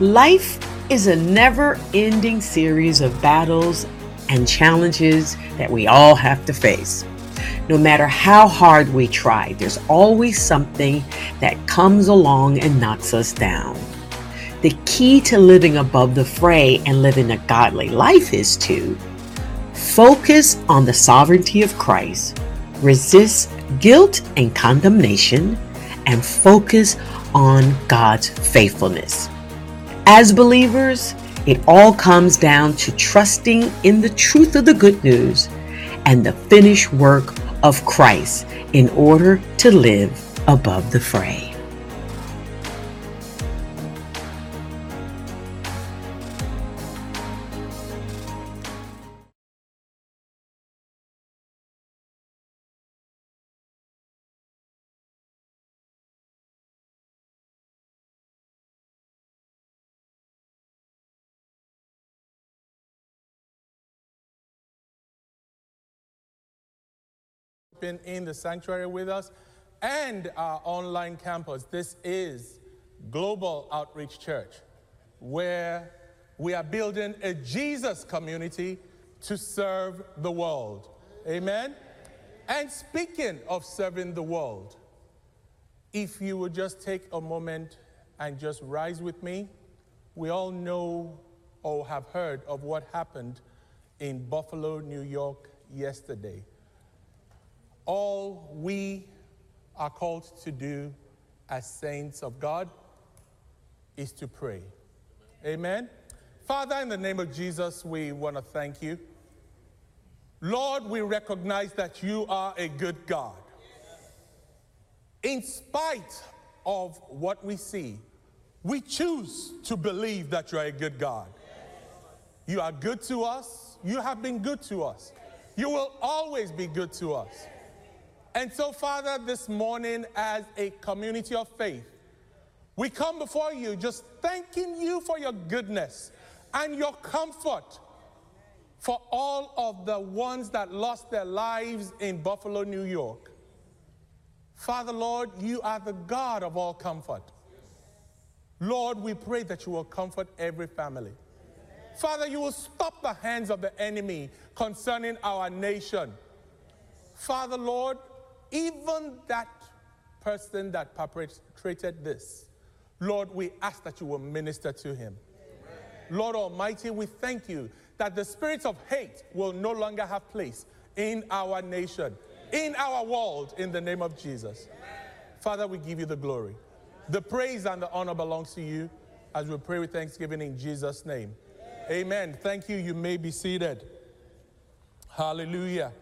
Life is a never ending series of battles and challenges that we all have to face. No matter how hard we try, there's always something that comes along and knocks us down. The key to living above the fray and living a godly life is to focus on the sovereignty of Christ, resist guilt and condemnation, and focus on God's faithfulness. As believers, it all comes down to trusting in the truth of the good news and the finished work of Christ in order to live above the fray. Been in the sanctuary with us and our online campus. This is Global Outreach Church, where we are building a Jesus community to serve the world. Amen? And speaking of serving the world, if you would just take a moment and just rise with me, we all know or have heard of what happened in Buffalo, New York yesterday all we are called to do as saints of God is to pray. Amen. Father, in the name of Jesus, we want to thank you. Lord, we recognize that you are a good God. In spite of what we see, we choose to believe that you are a good God. You are good to us. You have been good to us. You will always be good to us. And so, Father, this morning, as a community of faith, we come before you just thanking you for your goodness and your comfort for all of the ones that lost their lives in Buffalo, New York. Father, Lord, you are the God of all comfort. Lord, we pray that you will comfort every family. Father, you will stop the hands of the enemy concerning our nation. Father, Lord, even that person that perpetrated this, Lord, we ask that you will minister to him. Amen. Lord Almighty, we thank you that the spirits of hate will no longer have place in our nation, in our world, in the name of Jesus. Father, we give you the glory. The praise and the honor belongs to you as we pray with thanksgiving in Jesus' name. Amen. Thank you. You may be seated. Hallelujah.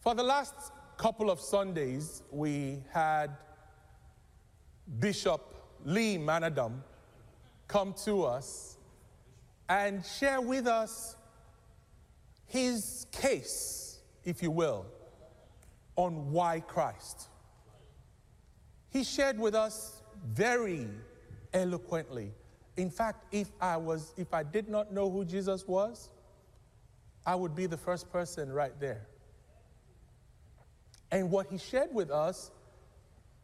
For the last couple of Sundays, we had Bishop Lee Manadam come to us and share with us his case, if you will, on why Christ. He shared with us very eloquently. In fact, if I was if I did not know who Jesus was, I would be the first person right there. And what he shared with us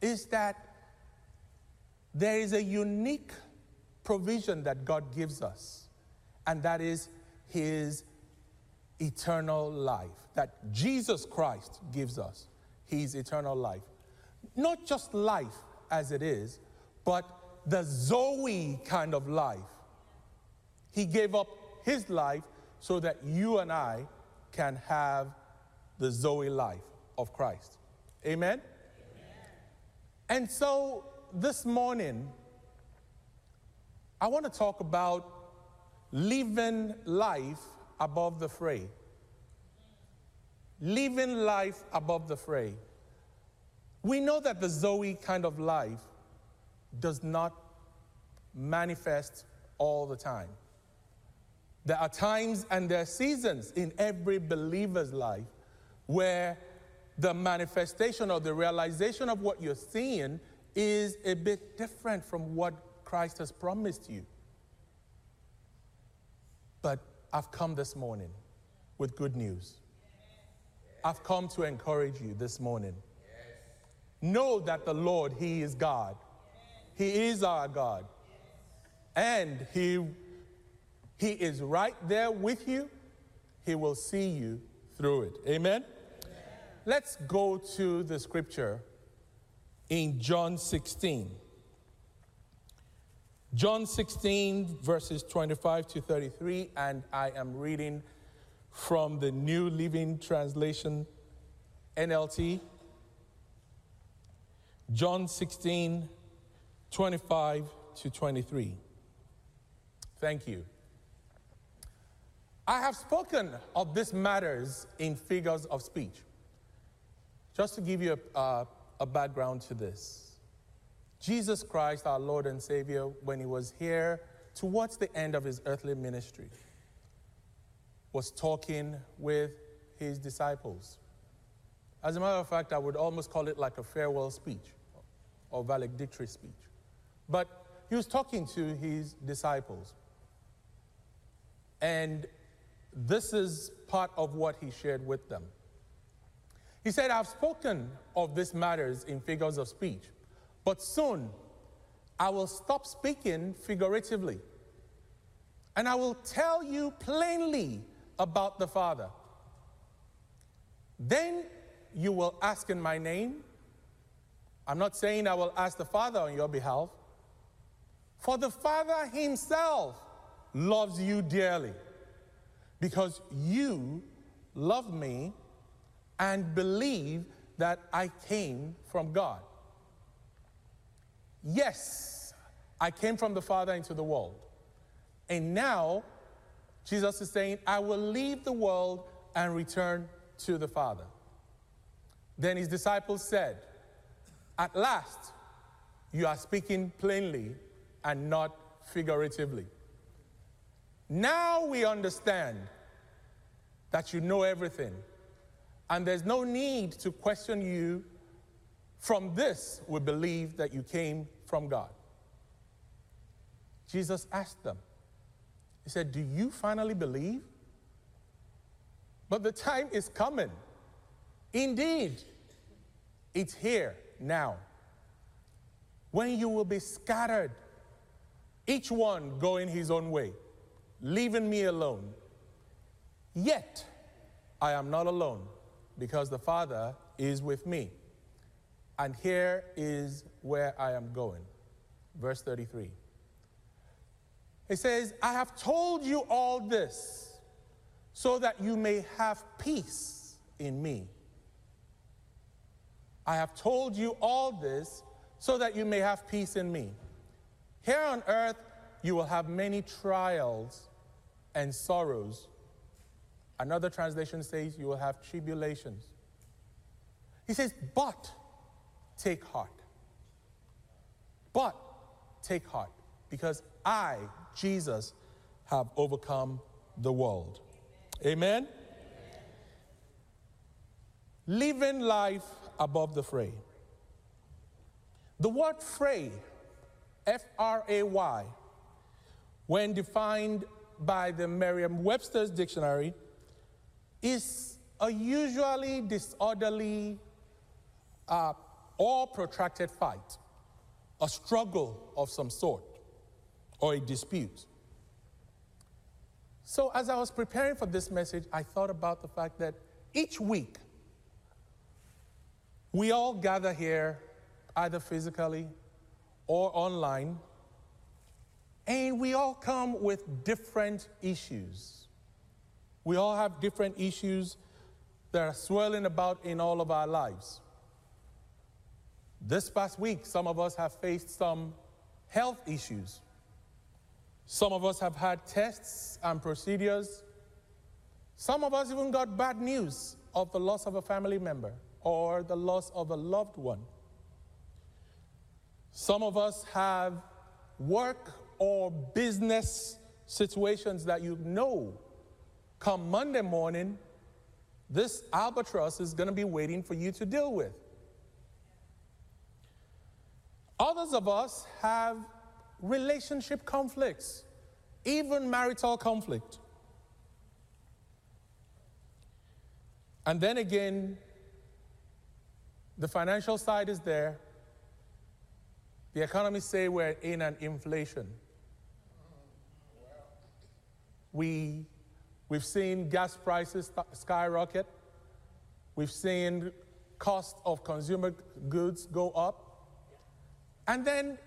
is that there is a unique provision that God gives us, and that is his eternal life, that Jesus Christ gives us, his eternal life. Not just life as it is, but the Zoe kind of life. He gave up his life so that you and I can have the Zoe life of Christ. Amen? Amen? And so this morning, I want to talk about living life above the fray. Living life above the fray. We know that the Zoe kind of life does not manifest all the time. There are times and there are seasons in every believer's life where the manifestation or the realization of what you're seeing is a bit different from what Christ has promised you. But I've come this morning with good news. I've come to encourage you this morning. Know that the Lord, He is God. He is our God. And he, he is right there with you. He will see you through it. Amen? Let's go to the scripture in John 16. John 16, verses 25 to 33, and I am reading from the New Living Translation, NLT. John 16, 25 to 23. Thank you. I have spoken of these matters in figures of speech. Just to give you a, uh, a background to this Jesus Christ, our Lord and Savior, when he was here towards the end of his earthly ministry, was talking with his disciples. As a matter of fact, I would almost call it like a farewell speech or valedictory speech. But he was talking to his disciples. And this is part of what he shared with them. He said, I've spoken of these matters in figures of speech, but soon I will stop speaking figuratively. And I will tell you plainly about the Father. Then you will ask in my name. I'm not saying I will ask the Father on your behalf, for the Father Himself loves you dearly because you love me and believe that I came from God. Yes, I came from the Father into the world. And now, Jesus is saying, I will leave the world and return to the Father. Then his disciples said, At last, you are speaking plainly and not figuratively. Now we understand that you know everything, and there's no need to question you. From this, we believe that you came from God. Jesus asked them, He said, Do you finally believe? But the time is coming. Indeed, it's here now when you will be scattered, each one going his own way, leaving me alone. Yet I am not alone because the Father is with me. And here is where I am going. Verse 33. It says, I have told you all this so that you may have peace in me. I have told you all this so that you may have peace in me. Here on earth, you will have many trials and sorrows. Another translation says you will have tribulations. He says, but take heart. But take heart, because I, Jesus, have overcome the world. Amen? Amen? Living life above the fray. The word fray, F R A Y, when defined by the Merriam Webster's dictionary, is a usually disorderly uh, or protracted fight, a struggle of some sort, or a dispute. So, as I was preparing for this message, I thought about the fact that each week we all gather here, either physically or online, and we all come with different issues. We all have different issues that are swirling about in all of our lives. This past week, some of us have faced some health issues. Some of us have had tests and procedures. Some of us even got bad news of the loss of a family member or the loss of a loved one. Some of us have work or business situations that you know come Monday morning, this albatross is going to be waiting for you to deal with. Others of us have relationship conflicts, even marital conflict. And then again, the financial side is there. The economists say we're in an inflation. We, we've seen gas prices skyrocket. We've seen cost of consumer goods go up. And then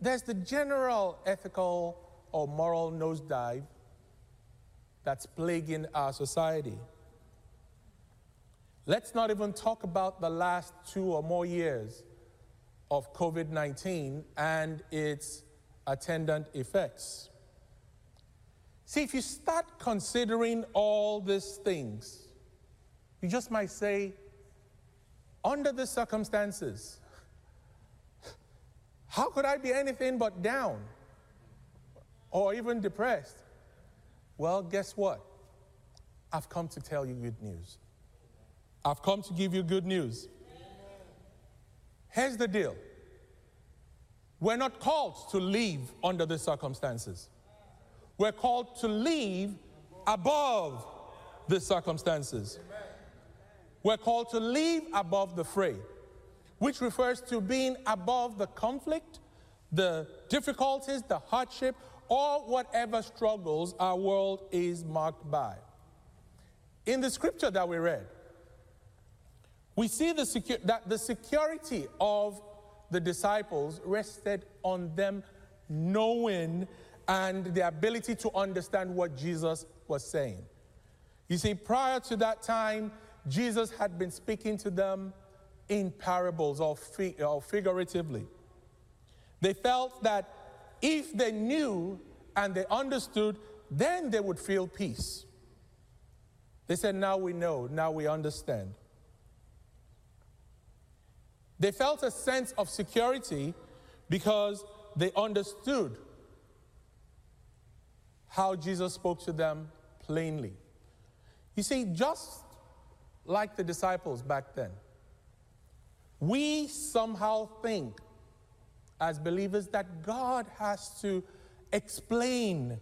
there's the general ethical or moral nosedive that's plaguing our society. Let's not even talk about the last two or more years of COVID 19 and its attendant effects. See, if you start considering all these things, you just might say, under the circumstances, how could I be anything but down or even depressed? Well, guess what? I've come to tell you good news. I've come to give you good news. Here's the deal we're not called to live under the circumstances, we're called to live above the circumstances. We're called to live above the fray, which refers to being above the conflict, the difficulties, the hardship, or whatever struggles our world is marked by. In the scripture that we read, we see the secu- that the security of the disciples rested on them knowing and the ability to understand what Jesus was saying. You see, prior to that time, Jesus had been speaking to them in parables or, or figuratively. They felt that if they knew and they understood, then they would feel peace. They said, Now we know, now we understand. They felt a sense of security because they understood how Jesus spoke to them plainly. You see, just like the disciples back then, we somehow think as believers that God has to explain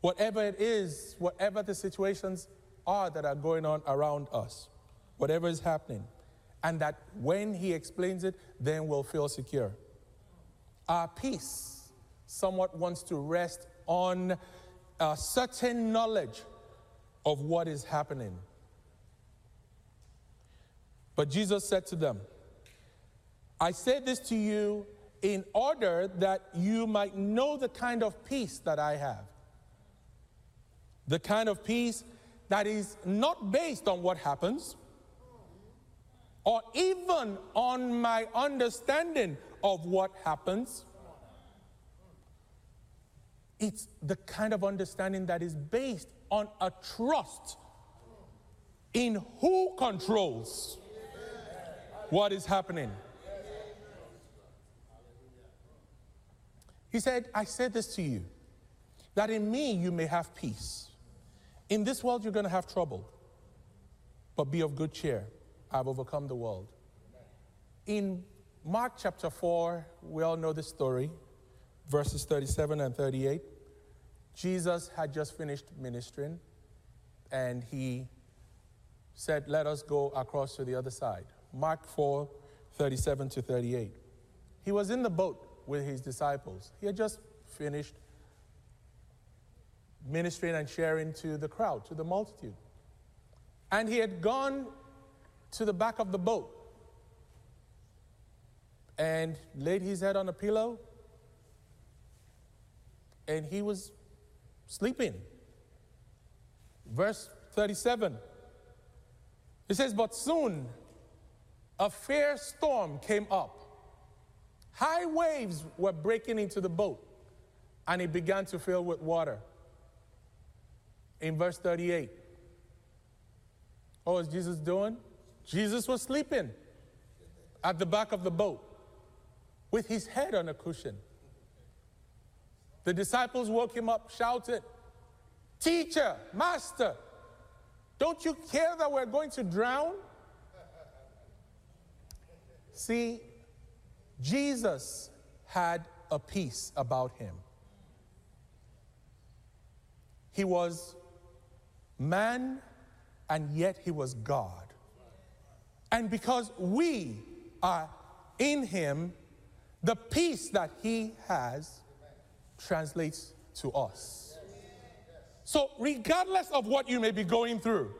whatever it is, whatever the situations are that are going on around us, whatever is happening and that when He explains it, then we'll feel secure. Our peace somewhat wants to rest on a certain knowledge of what is happening. But Jesus said to them, I say this to you in order that you might know the kind of peace that I have. The kind of peace that is not based on what happens, or even on my understanding of what happens. It's the kind of understanding that is based on a trust in who controls what is happening. He said, I said this to you, that in me you may have peace. In this world you're going to have trouble, but be of good cheer. I've overcome the world. In Mark chapter 4, we all know the story, verses 37 and 38. Jesus had just finished ministering and he said, Let us go across to the other side. Mark 4, 37 to 38. He was in the boat with his disciples. He had just finished ministering and sharing to the crowd, to the multitude. And he had gone to the back of the boat and laid his head on a pillow and he was sleeping. Verse 37 it says, But soon a fierce storm came up. High waves were breaking into the boat, and it began to fill with water. In verse 38, what was Jesus doing? Jesus was sleeping at the back of the boat with his head on a cushion. The disciples woke him up, shouted, Teacher, Master, don't you care that we're going to drown? See, Jesus had a peace about him. He was man, and yet he was God. And because we are in him, the peace that he has translates to us. So, regardless of what you may be going through,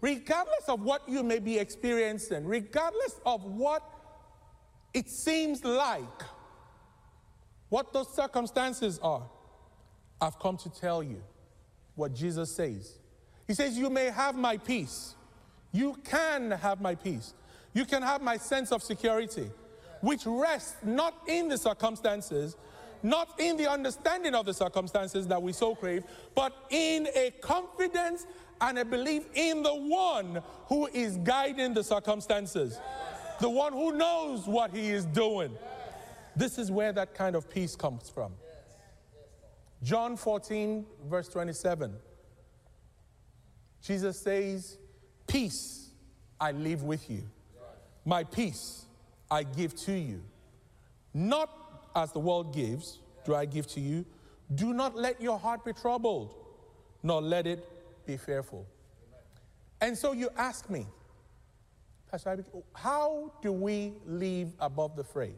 regardless of what you may be experiencing, regardless of what it seems like, what those circumstances are, I've come to tell you what Jesus says. He says, You may have my peace. You can have my peace. You can have my sense of security, which rests not in the circumstances, not in the understanding of the circumstances that we so crave, but in a confidence and a belief in the one who is guiding the circumstances, the one who knows what he is doing. This is where that kind of peace comes from. John 14, verse 27. Jesus says, Peace I leave with you, my peace I give to you. Not as the world gives, do I give to you. Do not let your heart be troubled, nor let it be fearful. And so you ask me, Pastor, how do we live above the fray?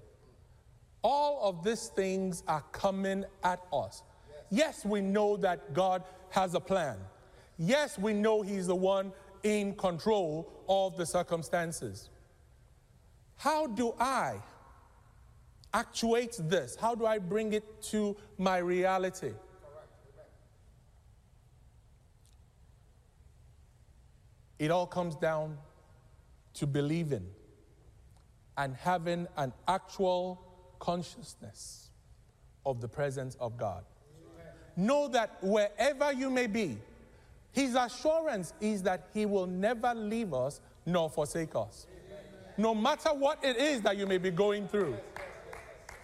All of these things are coming at us. Yes, we know that God has a plan. Yes, we know He's the one in control of the circumstances. How do I actuate this? How do I bring it to my reality? It all comes down to believing and having an actual consciousness of the presence of God. Know that wherever you may be, His assurance is that He will never leave us nor forsake us. No matter what it is that you may be going through,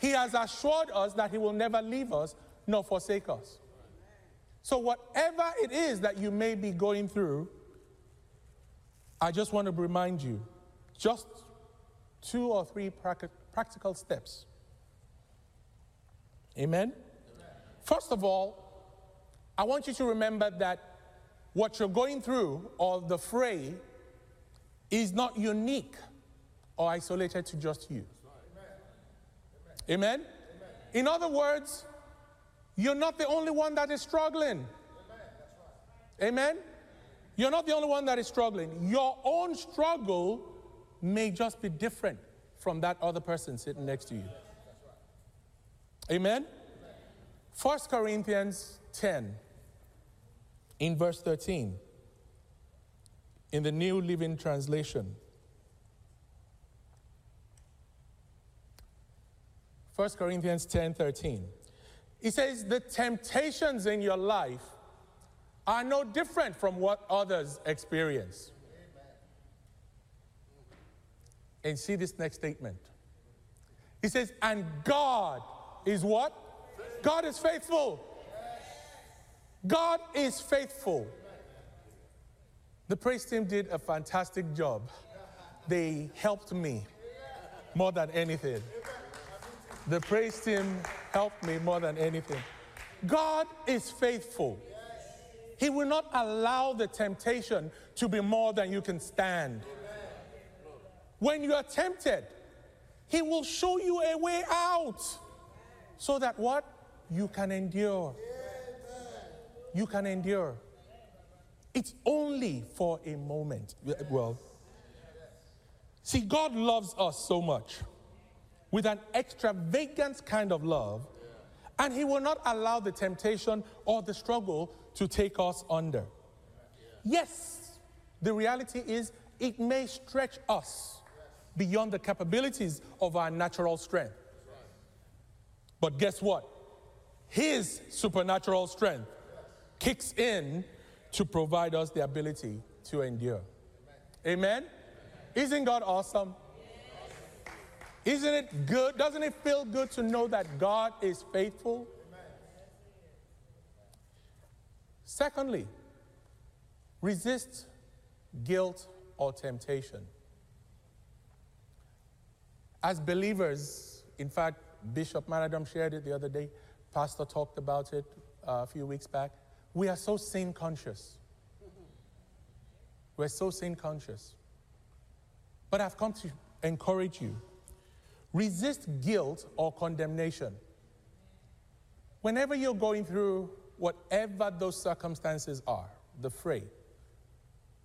He has assured us that He will never leave us nor forsake us. So, whatever it is that you may be going through, I just want to remind you just two or three practical steps. Amen? First of all, I want you to remember that what you're going through or the fray is not unique or isolated to just you. Amen? In other words, you're not the only one that is struggling. Amen? You're not the only one that is struggling. Your own struggle may just be different from that other person sitting next to you. Amen? 1 Corinthians 10, in verse 13, in the New Living Translation. 1 Corinthians 10 13. He says, The temptations in your life are no different from what others experience. And see this next statement. He says, and God is what? God is faithful. God is faithful. The praise team did a fantastic job. They helped me more than anything. The praise team helped me more than anything. God is faithful. He will not allow the temptation to be more than you can stand. When you are tempted, He will show you a way out so that what? You can endure. You can endure. It's only for a moment. Well, see, God loves us so much with an extravagant kind of love, and He will not allow the temptation or the struggle to take us under. Yes, the reality is it may stretch us beyond the capabilities of our natural strength. But guess what? His supernatural strength kicks in to provide us the ability to endure. Amen? Isn't God awesome? Isn't it good? Doesn't it feel good to know that God is faithful? Secondly, resist guilt or temptation. As believers, in fact, Bishop Maradam shared it the other day, Pastor talked about it uh, a few weeks back. We are so sin conscious. We're so sin conscious. But I've come to encourage you resist guilt or condemnation. Whenever you're going through whatever those circumstances are, the fray.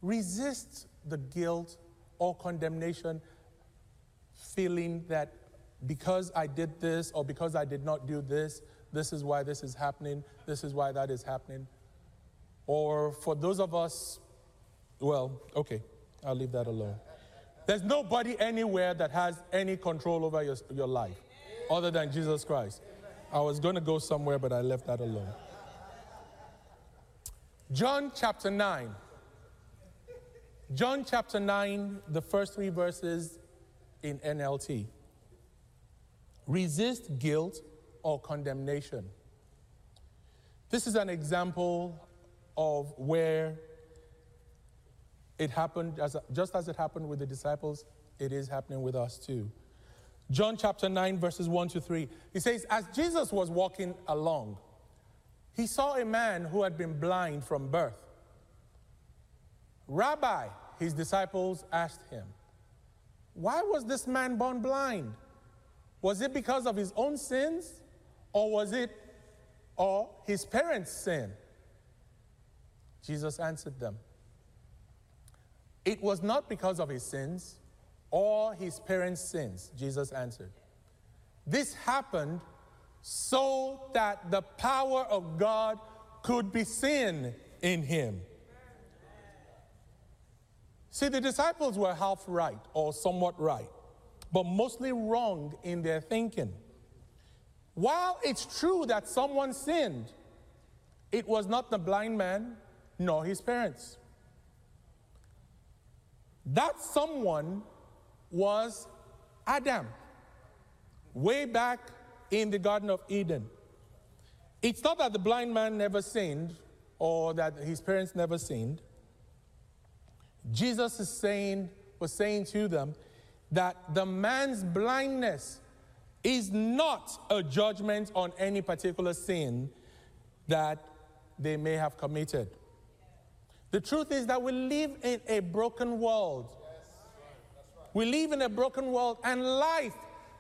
Resist the guilt or condemnation, feeling that because I did this or because I did not do this, this is why this is happening, this is why that is happening. Or for those of us, well, okay, I'll leave that alone. There's nobody anywhere that has any control over your, your life other than Jesus Christ. I was going to go somewhere, but I left that alone. John chapter 9. John chapter 9, the first three verses in NLT. Resist guilt or condemnation. This is an example of where it happened, as, just as it happened with the disciples, it is happening with us too. John chapter 9, verses 1 to 3. He says, As Jesus was walking along, he saw a man who had been blind from birth. Rabbi, his disciples asked him, Why was this man born blind? Was it because of his own sins, or was it or his parents' sin? Jesus answered them, It was not because of his sins or his parents' sins, Jesus answered. This happened so that the power of God could be seen in him. See, the disciples were half right or somewhat right, but mostly wrong in their thinking. While it's true that someone sinned, it was not the blind man nor his parents. That someone was Adam, way back in the Garden of Eden. It's not that the blind man never sinned or that his parents never sinned. Jesus is saying, was saying to them that the man's blindness is not a judgment on any particular sin that they may have committed. The truth is that we live in a broken world. We live in a broken world, and life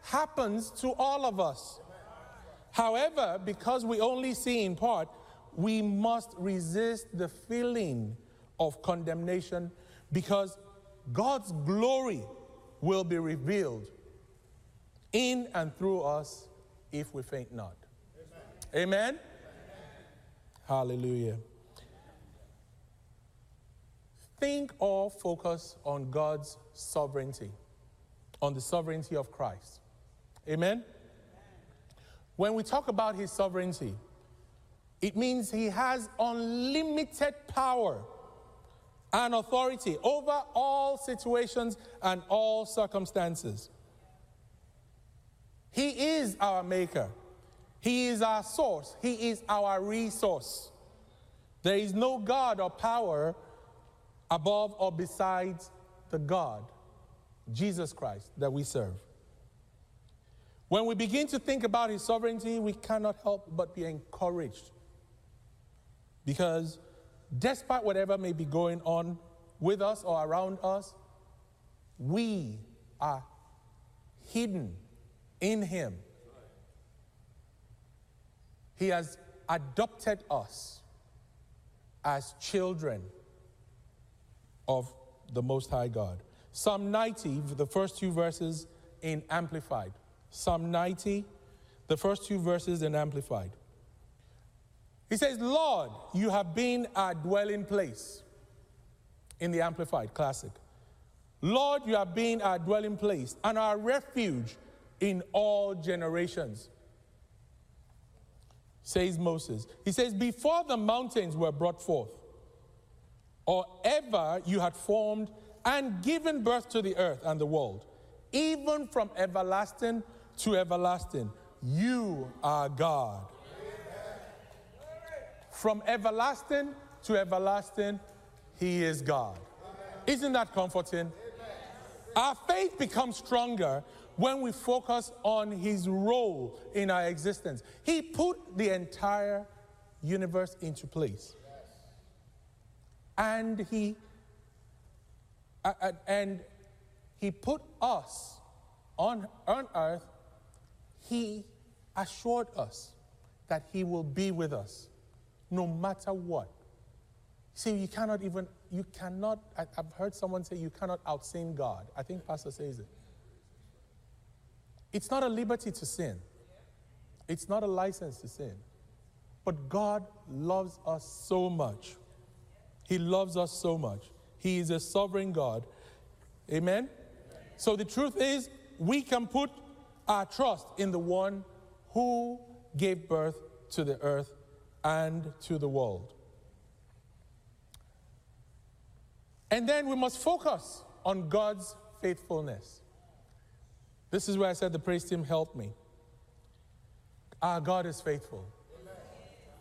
happens to all of us. However, because we only see in part, we must resist the feeling of condemnation because God's glory will be revealed in and through us if we faint not. Amen? Amen? Hallelujah. Think or focus on God's sovereignty, on the sovereignty of Christ. Amen? When we talk about his sovereignty, it means he has unlimited power and authority over all situations and all circumstances. He is our maker. He is our source. He is our resource. There is no God or power above or besides the God, Jesus Christ, that we serve. When we begin to think about his sovereignty, we cannot help but be encouraged. Because despite whatever may be going on with us or around us, we are hidden in him. He has adopted us as children of the Most High God. Psalm 90, the first two verses in Amplified. Psalm 90, the first two verses in Amplified. He says, Lord, you have been our dwelling place in the Amplified Classic. Lord, you have been our dwelling place and our refuge in all generations. Says Moses. He says, Before the mountains were brought forth, or ever you had formed and given birth to the earth and the world, even from everlasting to everlasting, you are God. From everlasting to everlasting, He is God. Isn't that comforting? Our faith becomes stronger when we focus on His role in our existence. He put the entire universe into place and he uh, uh, and he put us on, on earth he assured us that he will be with us no matter what. See, you cannot even, you cannot, I, have heard someone say you cannot outsin God. I think Pastor says it. It's not a liberty to sin, it's not a license to sin. But God loves us so much. He loves us so much. He is a sovereign God. Amen? So the truth is, we can put our trust in the one who gave birth to the earth and to the world. And then we must focus on God's faithfulness. This is where I said the praise team helped me. Our God is faithful.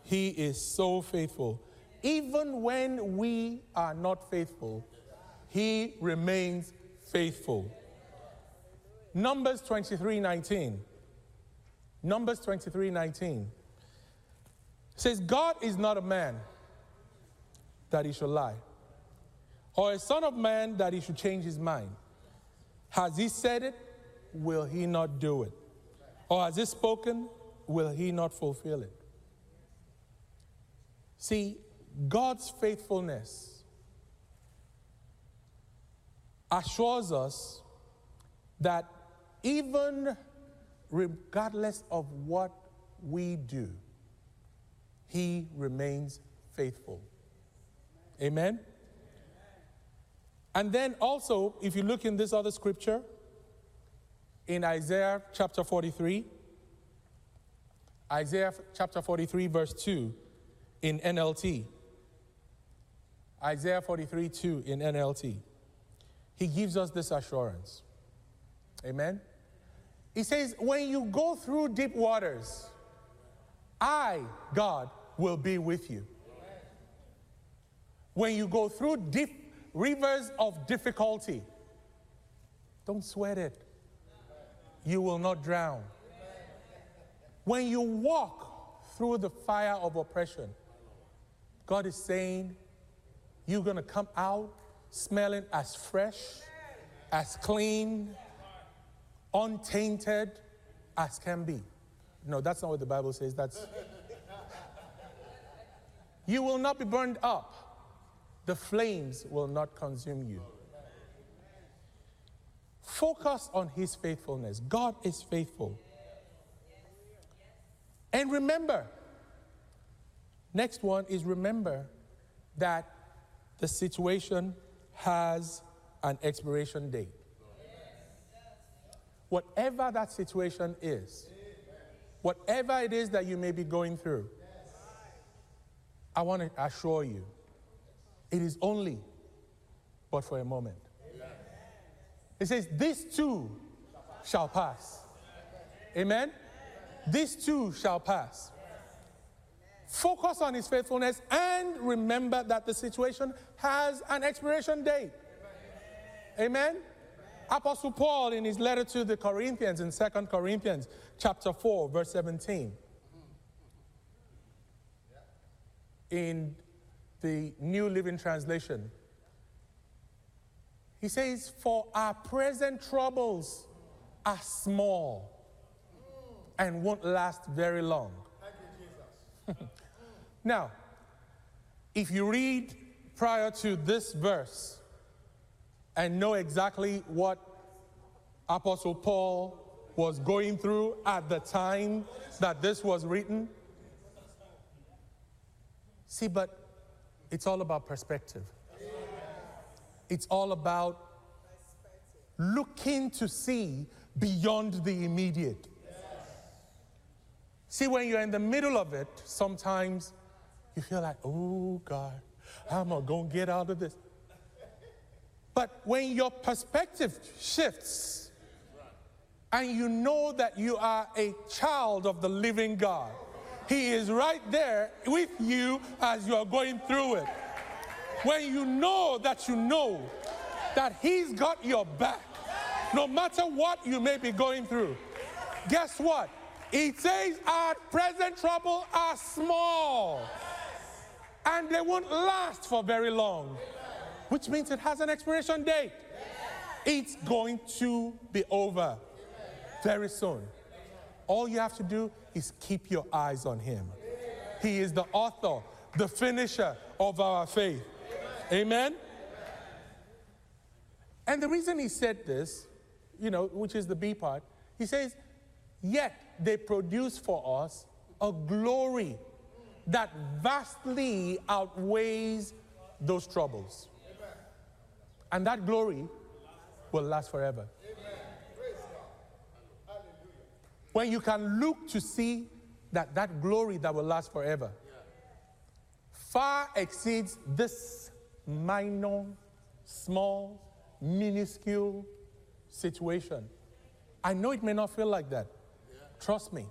He is so faithful. Even when we are not faithful, He remains faithful. Numbers 23 19. Numbers 23 19 says, God is not a man that he should lie, or a son of man that he should change his mind. Has he said it? Will he not do it? Or has he spoken? Will he not fulfill it? See, God's faithfulness assures us that even regardless of what we do, He remains faithful. Amen? And then also, if you look in this other scripture, in Isaiah chapter 43, Isaiah chapter 43, verse 2 in NLT. Isaiah 43, 2 in NLT. He gives us this assurance. Amen? He says, When you go through deep waters, I, God, will be with you. When you go through deep rivers of difficulty, don't sweat it. You will not drown. When you walk through the fire of oppression, God is saying, You're going to come out smelling as fresh, as clean, untainted as can be. No, that's not what the Bible says. That's. you will not be burned up, the flames will not consume you. Focus on His faithfulness. God is faithful. And remember, next one is remember that the situation has an expiration date. Whatever that situation is, whatever it is that you may be going through, I want to assure you, it is only but for a moment. It says, This too shall pass. Amen? This too shall pass. Focus on his faithfulness and remember that the situation has an expiration date. Amen? Apostle Paul, in his letter to the Corinthians in 2 Corinthians chapter 4, verse 17, in the New Living Translation, he says, For our present troubles are small and won't last very long. now, if you read prior to this verse, and know exactly what Apostle Paul was going through at the time that this was written? See, but it's all about perspective. It's all about looking to see beyond the immediate. See, when you're in the middle of it, sometimes you feel like, oh God, how am I going to get out of this? But when your perspective shifts and you know that you are a child of the living God, He is right there with you as you are going through it. When you know that you know that He's got your back, no matter what you may be going through, guess what? He says our present trouble are small and they won't last for very long which means it has an expiration date. It's going to be over very soon. All you have to do is keep your eyes on Him. He is the author the finisher of our faith. Amen? And the reason he said this, you know, which is the B part, he says, Yet they produce for us a glory that vastly outweighs those troubles. And that glory will last forever. When you can look to see that that glory that will last forever far exceeds this minor, small, minuscule situation. I know it may not feel like that. Trust me.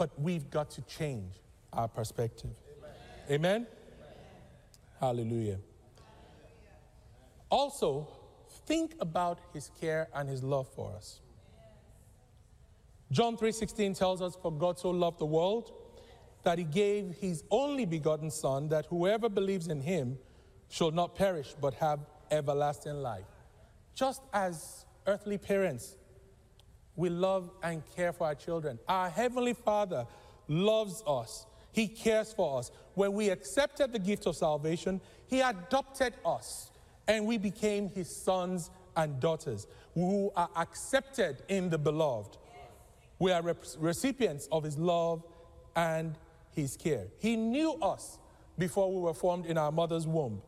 But we've got to change our perspective. Amen? Amen? Hallelujah. Also, think about his care and his love for us. John 3:16 tells us for God so loved the world that he gave his only begotten son that whoever believes in him shall not perish but have everlasting life. Just as earthly parents we love and care for our children. Our Heavenly Father loves us, He cares for us. When we accepted the gift of salvation, He adopted us and we became His sons and daughters who are accepted in the beloved. We are recipients of His love and His care. He knew us before we were formed in our mother's womb.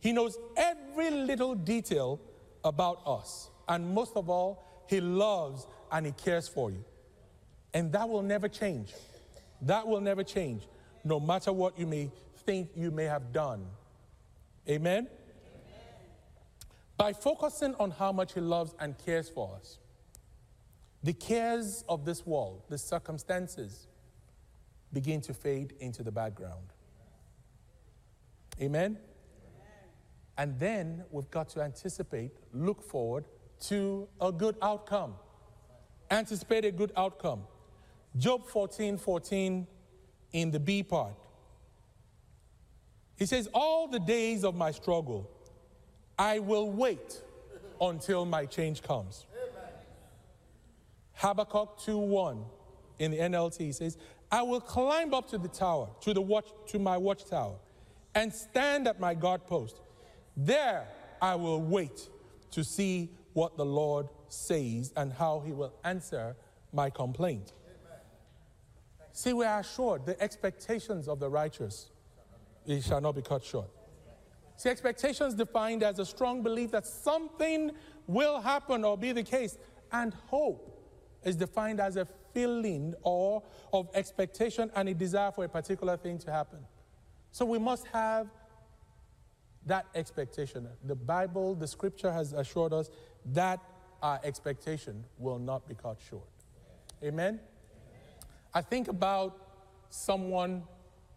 He knows every little detail about us. And most of all, He loves and He cares for you. And that will never change. That will never change, no matter what you may think you may have done. Amen? Amen? By focusing on how much He loves and cares for us, the cares of this world, the circumstances, begin to fade into the background. Amen? Amen? And then we've got to anticipate, look forward to a good outcome anticipate a good outcome. Job 14 14 in the B part. He says, All the days of my struggle, I will wait until my change comes. Habakkuk 2 1 in the NLT says, I will climb up to the tower, to the watch, to my watchtower, and stand at my guard post. There I will wait to see what the Lord says and how he will answer my complaint. See, we are assured the expectations of the righteous it shall not be cut short. See, expectations defined as a strong belief that something will happen or be the case, and hope is defined as a feeling or of expectation and a desire for a particular thing to happen. So we must have that expectation. The Bible, the scripture has assured us that our expectation will not be cut short. Amen? I think about someone,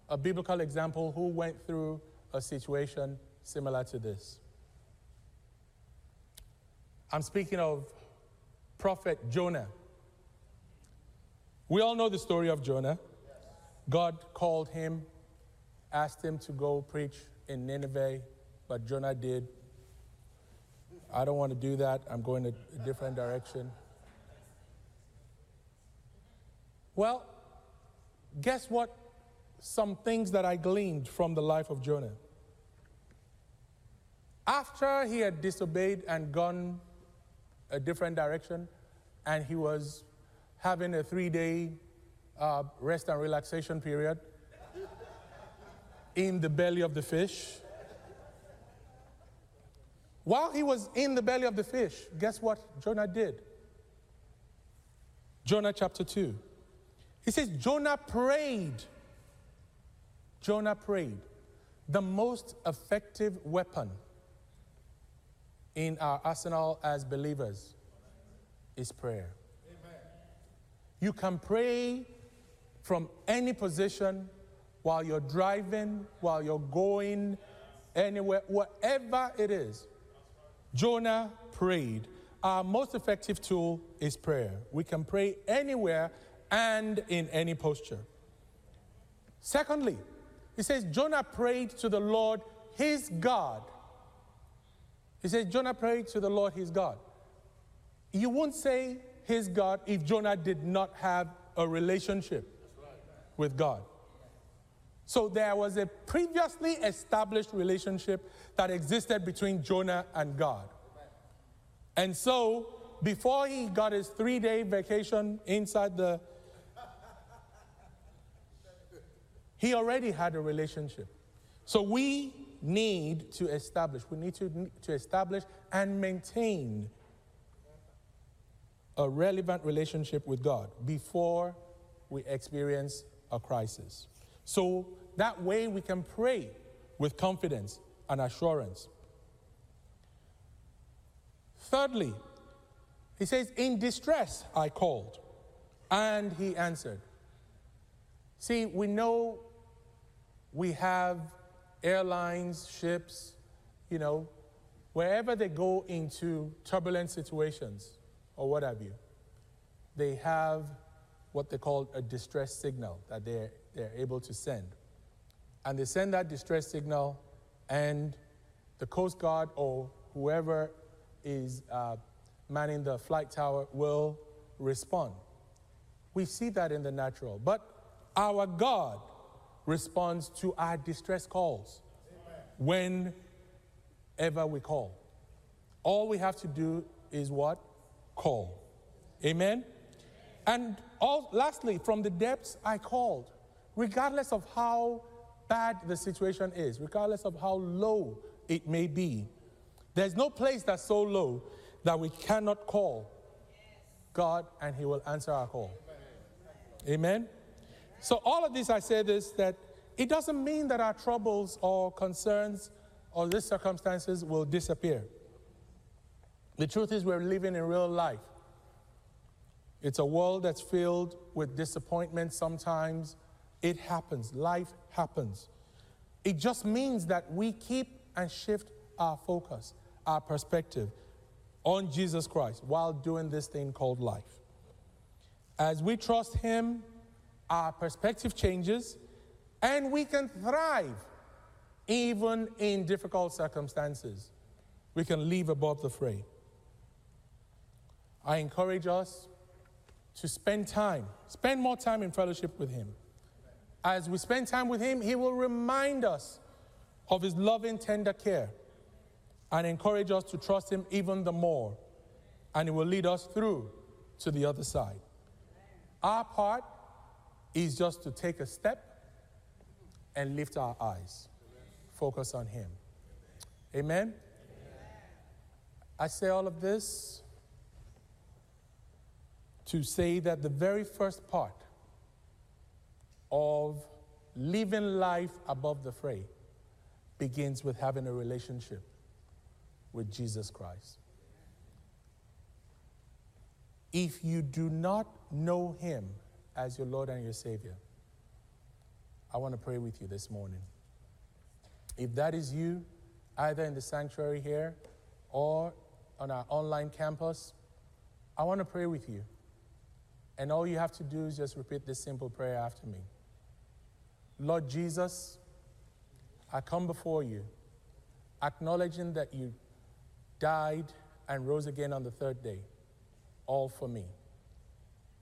a biblical example, who went through a situation similar to this. I'm speaking of prophet Jonah. We all know the story of Jonah. God called him, asked him to go preach in Nineveh, but Jonah did. I don't want to do that. I'm going a, a different direction. Well, guess what? Some things that I gleaned from the life of Jonah. After he had disobeyed and gone a different direction, and he was having a three day uh, rest and relaxation period in the belly of the fish, while he was in the belly of the fish, guess what Jonah did? Jonah chapter 2. He says, Jonah prayed. Jonah prayed. The most effective weapon in our arsenal as believers is prayer. Amen. You can pray from any position while you're driving, while you're going anywhere, whatever it is. Jonah prayed. Our most effective tool is prayer. We can pray anywhere and in any posture. Secondly, he says Jonah prayed to the Lord his God. He says Jonah prayed to the Lord his God. You won't say his God if Jonah did not have a relationship with God. So there was a previously established relationship that existed between Jonah and God. And so, before he got his three day vacation inside the. He already had a relationship. So we need to establish, we need to, to establish and maintain a relevant relationship with God before we experience a crisis. So that way we can pray with confidence and assurance. Thirdly, he says, In distress I called, and he answered. See, we know we have airlines, ships, you know, wherever they go into turbulent situations or what have you, they have what they call a distress signal that they're, they're able to send. And they send that distress signal, and the Coast Guard or whoever is uh, manning the flight tower will respond. We see that in the natural. But our God responds to our distress calls Amen. whenever we call. All we have to do is what? Call. Amen? And all, lastly, from the depths I called, regardless of how bad the situation is, regardless of how low it may be. There's no place that's so low that we cannot call God and He will answer our call. Amen? So, all of this, I say this that it doesn't mean that our troubles or concerns or these circumstances will disappear. The truth is, we're living in real life. It's a world that's filled with disappointment sometimes. It happens, life happens. It just means that we keep and shift our focus, our perspective on Jesus Christ while doing this thing called life. As we trust Him, our perspective changes and we can thrive even in difficult circumstances. We can live above the fray. I encourage us to spend time, spend more time in fellowship with Him. As we spend time with Him, He will remind us of His loving, tender care and encourage us to trust Him even the more. And He will lead us through to the other side. Our part is just to take a step and lift our eyes, focus on Him. Amen? I say all of this to say that the very first part of living life above the fray begins with having a relationship with Jesus Christ. If you do not know Him as your Lord and your Savior, I want to pray with you this morning. If that is you, either in the sanctuary here or on our online campus, I want to pray with you. And all you have to do is just repeat this simple prayer after me Lord Jesus, I come before you, acknowledging that you died and rose again on the third day, all for me.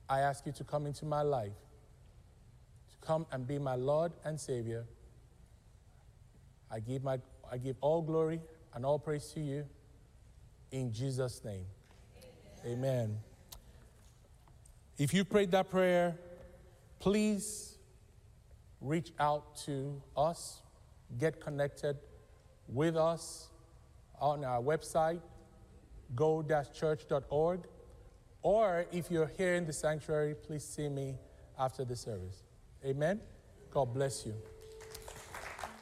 I ask you to come into my life, to come and be my Lord and Savior. I give, my, I give all glory and all praise to you in Jesus' name. Amen. Amen. If you prayed that prayer, please reach out to us, get connected with us on our website, go-church.org. Or if you're here in the sanctuary, please see me after the service. Amen. God bless you.